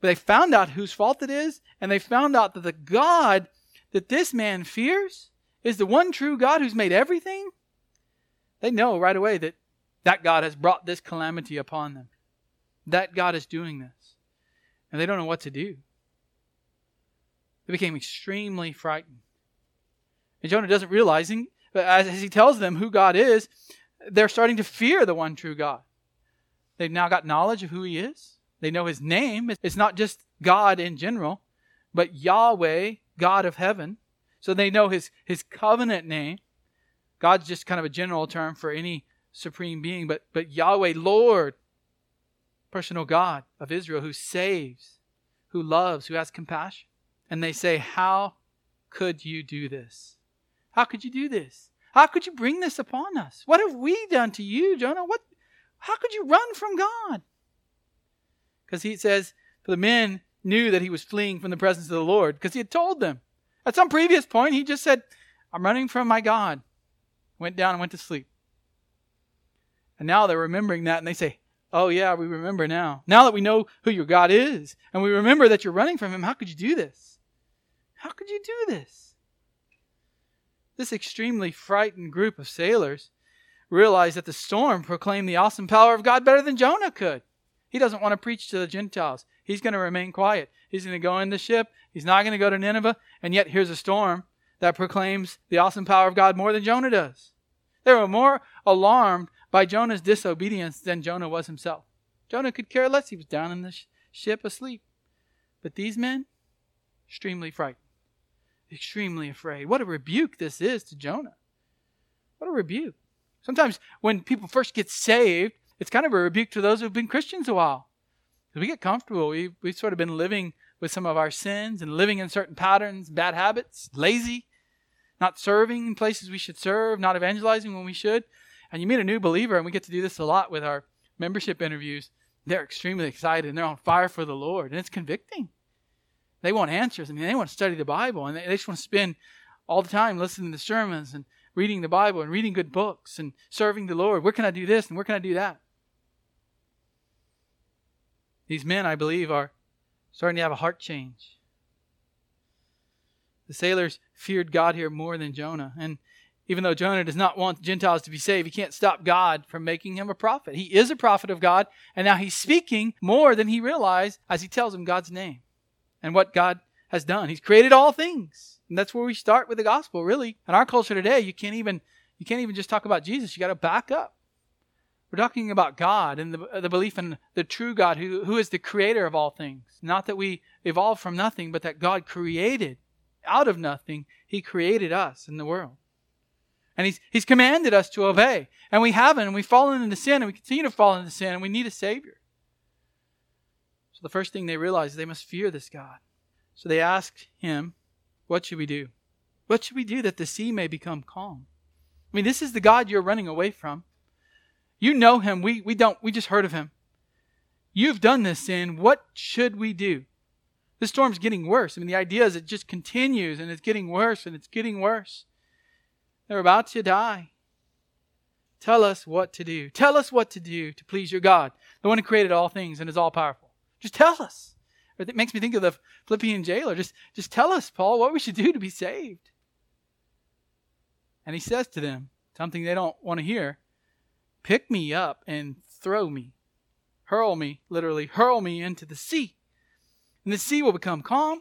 they found out whose fault it is, and they found out that the God that this man fears is the one true God who's made everything, they know right away that that God has brought this calamity upon them. That God is doing this. And they don't know what to do. They became extremely frightened. And Jonah doesn't realizing, but as, as he tells them who God is, they're starting to fear the one true God. They've now got knowledge of who he is. They know his name. It's not just God in general, but Yahweh, God of heaven. So they know his, his covenant name. God's just kind of a general term for any supreme being, but, but Yahweh, Lord, personal God of Israel who saves, who loves, who has compassion. And they say, How could you do this? How could you do this? How could you bring this upon us? What have we done to you, Jonah? What how could you run from God? Because he says, For the men knew that he was fleeing from the presence of the Lord because he had told them. At some previous point, he just said, I'm running from my God. Went down and went to sleep. And now they're remembering that and they say, Oh, yeah, we remember now. Now that we know who your God is and we remember that you're running from him, how could you do this? How could you do this? This extremely frightened group of sailors realized that the storm proclaimed the awesome power of God better than Jonah could. He doesn't want to preach to the Gentiles. He's going to remain quiet. He's going to go in the ship. He's not going to go to Nineveh. And yet, here's a storm that proclaims the awesome power of God more than Jonah does. They were more alarmed by Jonah's disobedience than Jonah was himself. Jonah could care less. He was down in the sh- ship asleep. But these men, extremely frightened, extremely afraid. What a rebuke this is to Jonah. What a rebuke. Sometimes when people first get saved, it's kind of a rebuke to those who've been Christians a while. We get comfortable. We, we've sort of been living with some of our sins and living in certain patterns, bad habits, lazy, not serving in places we should serve, not evangelizing when we should. And you meet a new believer, and we get to do this a lot with our membership interviews. They're extremely excited and they're on fire for the Lord, and it's convicting. They want answers. I mean, they want to study the Bible, and they, they just want to spend all the time listening to sermons and reading the Bible and reading good books and serving the Lord. Where can I do this and where can I do that? These men, I believe, are starting to have a heart change. The sailors feared God here more than Jonah. And even though Jonah does not want Gentiles to be saved, he can't stop God from making him a prophet. He is a prophet of God, and now he's speaking more than he realized as he tells him God's name and what God has done. He's created all things. And that's where we start with the gospel, really. In our culture today, you can't even you can't even just talk about Jesus. You got to back up. We're talking about God and the, the belief in the true God who, who is the creator of all things. Not that we evolved from nothing, but that God created out of nothing. He created us in the world. And he's, he's commanded us to obey. And we haven't, and we've fallen into sin, and we continue to fall into sin, and we need a Savior. So the first thing they realize is they must fear this God. So they asked him, What should we do? What should we do that the sea may become calm? I mean, this is the God you're running away from. You know him. We, we don't. We just heard of him. You've done this sin. What should we do? The storm's getting worse. I mean, the idea is it just continues and it's getting worse and it's getting worse. They're about to die. Tell us what to do. Tell us what to do to please your God, the one who created all things and is all powerful. Just tell us. It makes me think of the Philippian jailer. Just, just tell us, Paul, what we should do to be saved. And he says to them something they don't want to hear pick me up and throw me, hurl me, literally, hurl me into the sea. And the sea will become calm,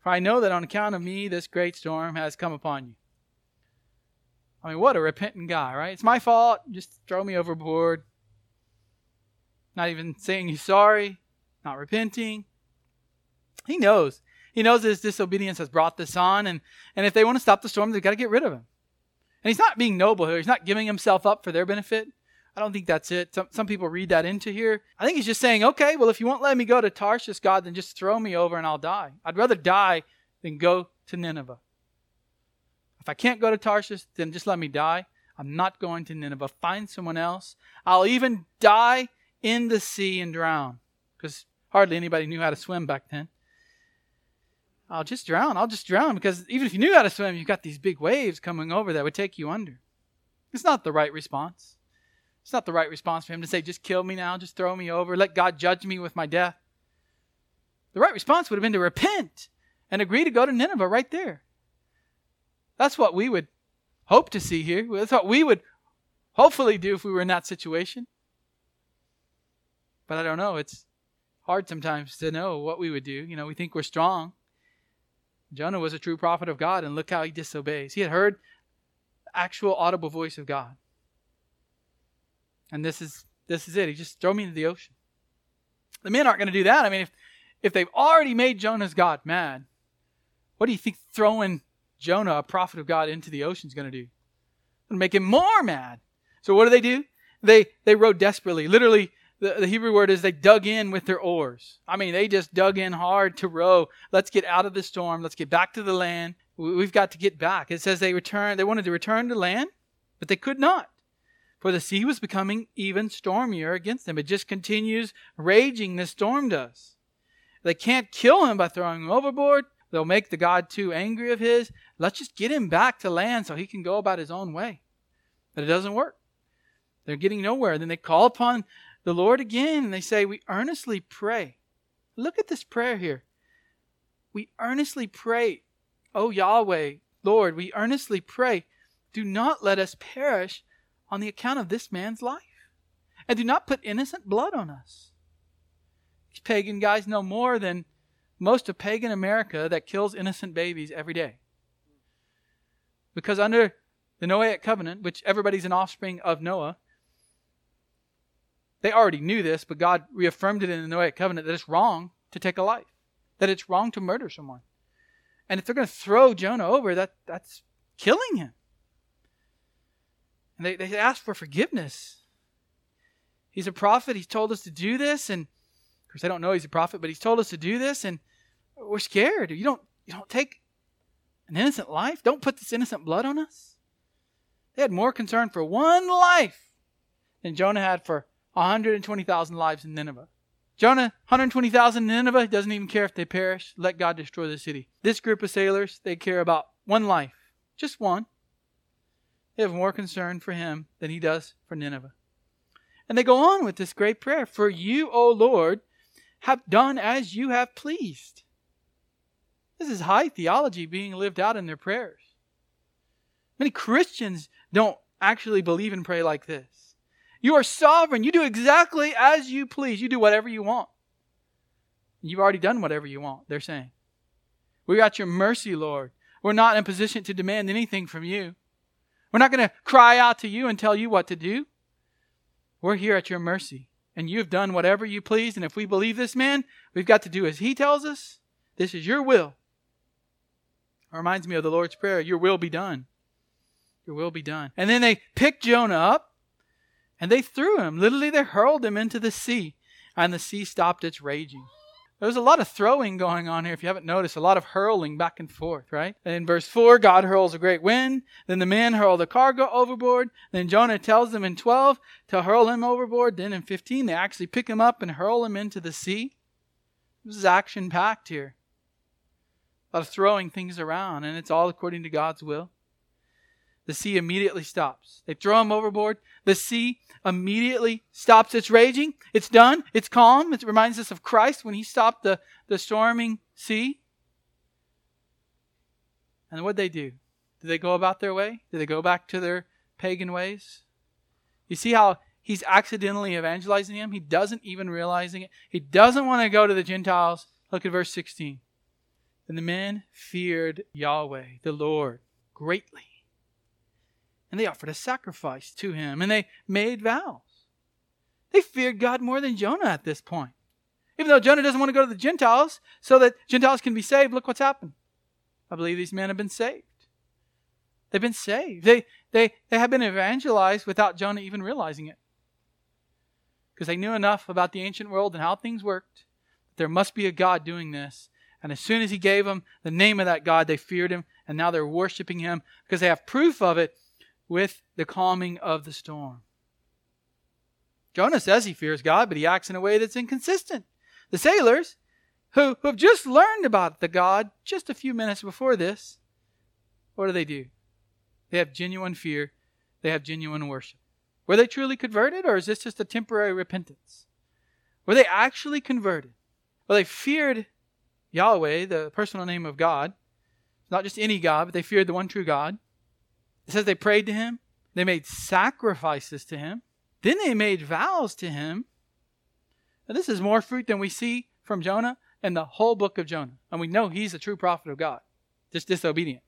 for I know that on account of me this great storm has come upon you. I mean, what a repentant guy, right? It's my fault. Just throw me overboard. Not even saying he's sorry, not repenting. He knows. He knows his disobedience has brought this on, and, and if they want to stop the storm, they've got to get rid of him. And he's not being noble here. He's not giving himself up for their benefit. I don't think that's it. Some, some people read that into here. I think he's just saying, okay, well, if you won't let me go to Tarshish, God, then just throw me over and I'll die. I'd rather die than go to Nineveh. If I can't go to Tarshish, then just let me die. I'm not going to Nineveh. Find someone else. I'll even die in the sea and drown. Because hardly anybody knew how to swim back then. I'll just drown. I'll just drown because even if you knew how to swim, you've got these big waves coming over that would take you under. It's not the right response. It's not the right response for him to say, just kill me now, just throw me over, let God judge me with my death. The right response would have been to repent and agree to go to Nineveh right there. That's what we would hope to see here. That's what we would hopefully do if we were in that situation. But I don't know. It's hard sometimes to know what we would do. You know, we think we're strong. Jonah was a true prophet of God, and look how he disobeys. He had heard actual audible voice of God. And this is this is it. He just throw me into the ocean. The men aren't going to do that. I mean, if if they've already made Jonah's God mad, what do you think throwing Jonah, a prophet of God, into the ocean is going to do? To make him more mad. So what do they do? They they rowed desperately. Literally, the, the Hebrew word is they dug in with their oars. I mean, they just dug in hard to row. Let's get out of the storm. Let's get back to the land. We've got to get back. It says they returned. They wanted to return to land, but they could not for the sea was becoming even stormier against them. It just continues raging, this storm does. They can't kill him by throwing him overboard. They'll make the God too angry of his. Let's just get him back to land so he can go about his own way. But it doesn't work. They're getting nowhere. Then they call upon the Lord again and they say, We earnestly pray. Look at this prayer here. We earnestly pray, O Yahweh, Lord, we earnestly pray, do not let us perish on the account of this man's life. And do not put innocent blood on us. These pagan guys know more than most of pagan America that kills innocent babies every day. Because under the Noahic covenant, which everybody's an offspring of Noah, they already knew this, but God reaffirmed it in the Noahic covenant that it's wrong to take a life, that it's wrong to murder someone. And if they're going to throw Jonah over, that, that's killing him. And they, they ask for forgiveness. He's a prophet. He's told us to do this. And of course, I don't know he's a prophet, but he's told us to do this. And we're scared. You don't, you don't take an innocent life. Don't put this innocent blood on us. They had more concern for one life than Jonah had for 120,000 lives in Nineveh. Jonah, 120,000 in Nineveh, doesn't even care if they perish. Let God destroy the city. This group of sailors, they care about one life, just one. They have more concern for him than he does for Nineveh. And they go on with this great prayer For you, O Lord, have done as you have pleased. This is high theology being lived out in their prayers. Many Christians don't actually believe and pray like this. You are sovereign. You do exactly as you please. You do whatever you want. You've already done whatever you want, they're saying. We're at your mercy, Lord. We're not in a position to demand anything from you. We're not going to cry out to you and tell you what to do. We're here at your mercy. And you have done whatever you please. And if we believe this man, we've got to do as he tells us. This is your will. It reminds me of the Lord's Prayer Your will be done. Your will be done. And then they picked Jonah up and they threw him. Literally, they hurled him into the sea. And the sea stopped its raging. There's a lot of throwing going on here, if you haven't noticed, a lot of hurling back and forth, right? In verse 4, God hurls a great wind. Then the men hurl the cargo overboard. Then Jonah tells them in 12 to hurl him overboard. Then in 15, they actually pick him up and hurl him into the sea. This is action packed here. A lot of throwing things around, and it's all according to God's will. The sea immediately stops. They throw him overboard. The sea immediately stops its raging. It's done. It's calm. It reminds us of Christ when he stopped the, the storming sea. And what they do? Did they go about their way? Did they go back to their pagan ways? You see how he's accidentally evangelizing him? He doesn't even realizing it. He doesn't want to go to the Gentiles. Look at verse 16. And the men feared Yahweh, the Lord, greatly and they offered a sacrifice to him, and they made vows. They feared God more than Jonah at this point. Even though Jonah doesn't want to go to the Gentiles so that Gentiles can be saved, look what's happened. I believe these men have been saved. They've been saved. They, they, they have been evangelized without Jonah even realizing it. Because they knew enough about the ancient world and how things worked. That there must be a God doing this. And as soon as he gave them the name of that God, they feared him, and now they're worshiping him because they have proof of it with the calming of the storm. Jonah says he fears God, but he acts in a way that's inconsistent. The sailors, who, who have just learned about the God just a few minutes before this, what do they do? They have genuine fear, they have genuine worship. Were they truly converted, or is this just a temporary repentance? Were they actually converted? Well, they feared Yahweh, the personal name of God. Not just any God, but they feared the one true God. It says they prayed to him, they made sacrifices to him, then they made vows to him. And this is more fruit than we see from Jonah and the whole book of Jonah. And we know he's a true prophet of God, just disobedient.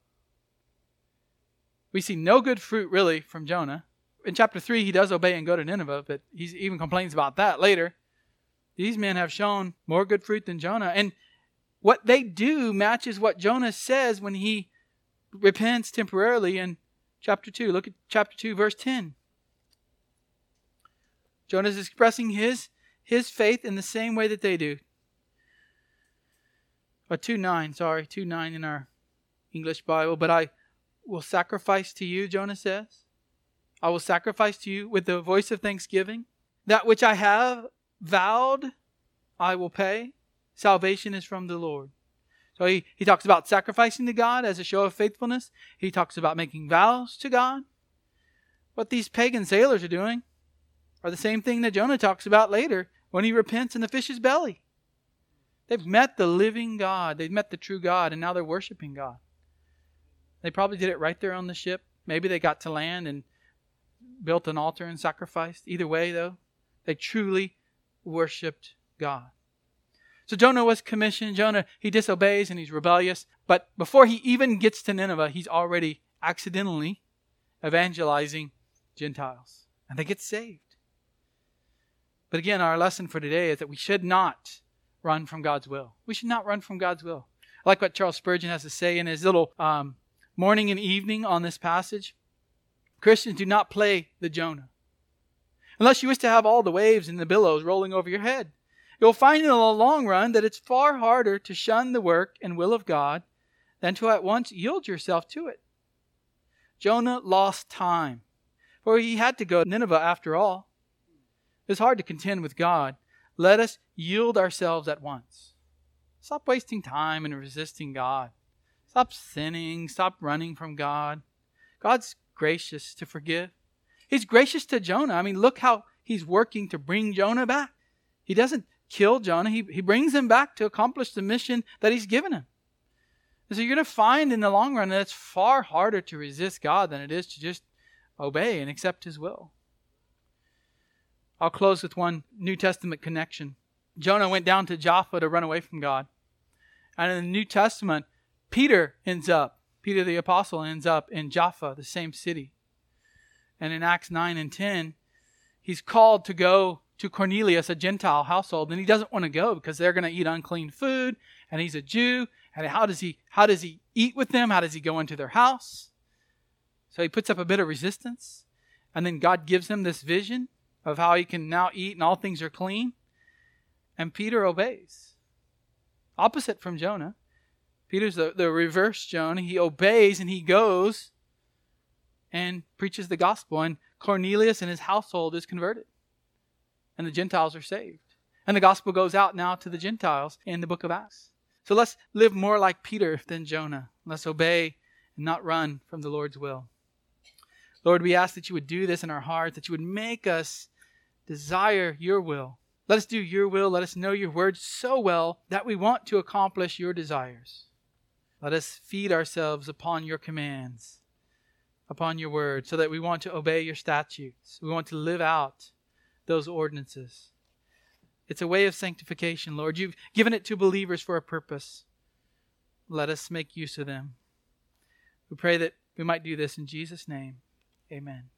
We see no good fruit really from Jonah. In chapter 3, he does obey and go to Nineveh, but he even complains about that later. These men have shown more good fruit than Jonah. And what they do matches what Jonah says when he repents temporarily and chapter 2. Look at chapter 2, verse 10. Jonah is expressing his, his faith in the same way that they do. Or 2 9, sorry, 2 9 in our English Bible. But I will sacrifice to you, Jonah says. I will sacrifice to you with the voice of thanksgiving. That which I have vowed, I will pay. Salvation is from the Lord. So he, he talks about sacrificing to God as a show of faithfulness. He talks about making vows to God. What these pagan sailors are doing are the same thing that Jonah talks about later when he repents in the fish's belly. They've met the living God, they've met the true God, and now they're worshiping God. They probably did it right there on the ship. Maybe they got to land and built an altar and sacrificed. Either way, though, they truly worshiped God. So Jonah was commissioned. Jonah, he disobeys and he's rebellious. But before he even gets to Nineveh, he's already accidentally evangelizing Gentiles. And they get saved. But again, our lesson for today is that we should not run from God's will. We should not run from God's will. I like what Charles Spurgeon has to say in his little um, morning and evening on this passage. Christians do not play the Jonah. Unless you wish to have all the waves and the billows rolling over your head. You'll find in the long run that it's far harder to shun the work and will of God than to at once yield yourself to it. Jonah lost time, for he had to go to Nineveh after all. It's hard to contend with God. Let us yield ourselves at once. Stop wasting time and resisting God. Stop sinning. Stop running from God. God's gracious to forgive. He's gracious to Jonah. I mean, look how he's working to bring Jonah back. He doesn't kill Jonah. He, he brings him back to accomplish the mission that he's given him. And so you're going to find in the long run that it's far harder to resist God than it is to just obey and accept his will. I'll close with one New Testament connection. Jonah went down to Joppa to run away from God. And in the New Testament, Peter ends up, Peter the apostle ends up in Jaffa, the same city. And in Acts 9 and 10, he's called to go to Cornelius, a Gentile household, and he doesn't want to go because they're going to eat unclean food, and he's a Jew. And how does he how does he eat with them? How does he go into their house? So he puts up a bit of resistance, and then God gives him this vision of how he can now eat and all things are clean. And Peter obeys. Opposite from Jonah. Peter's the, the reverse Jonah. He obeys and he goes and preaches the gospel. And Cornelius and his household is converted. And the Gentiles are saved. And the gospel goes out now to the Gentiles in the book of Acts. So let's live more like Peter than Jonah. Let's obey and not run from the Lord's will. Lord, we ask that you would do this in our hearts, that you would make us desire your will. Let us do your will. Let us know your word so well that we want to accomplish your desires. Let us feed ourselves upon your commands upon your word so that we want to obey your statutes. We want to live out those ordinances. It's a way of sanctification, Lord. You've given it to believers for a purpose. Let us make use of them. We pray that we might do this in Jesus' name. Amen.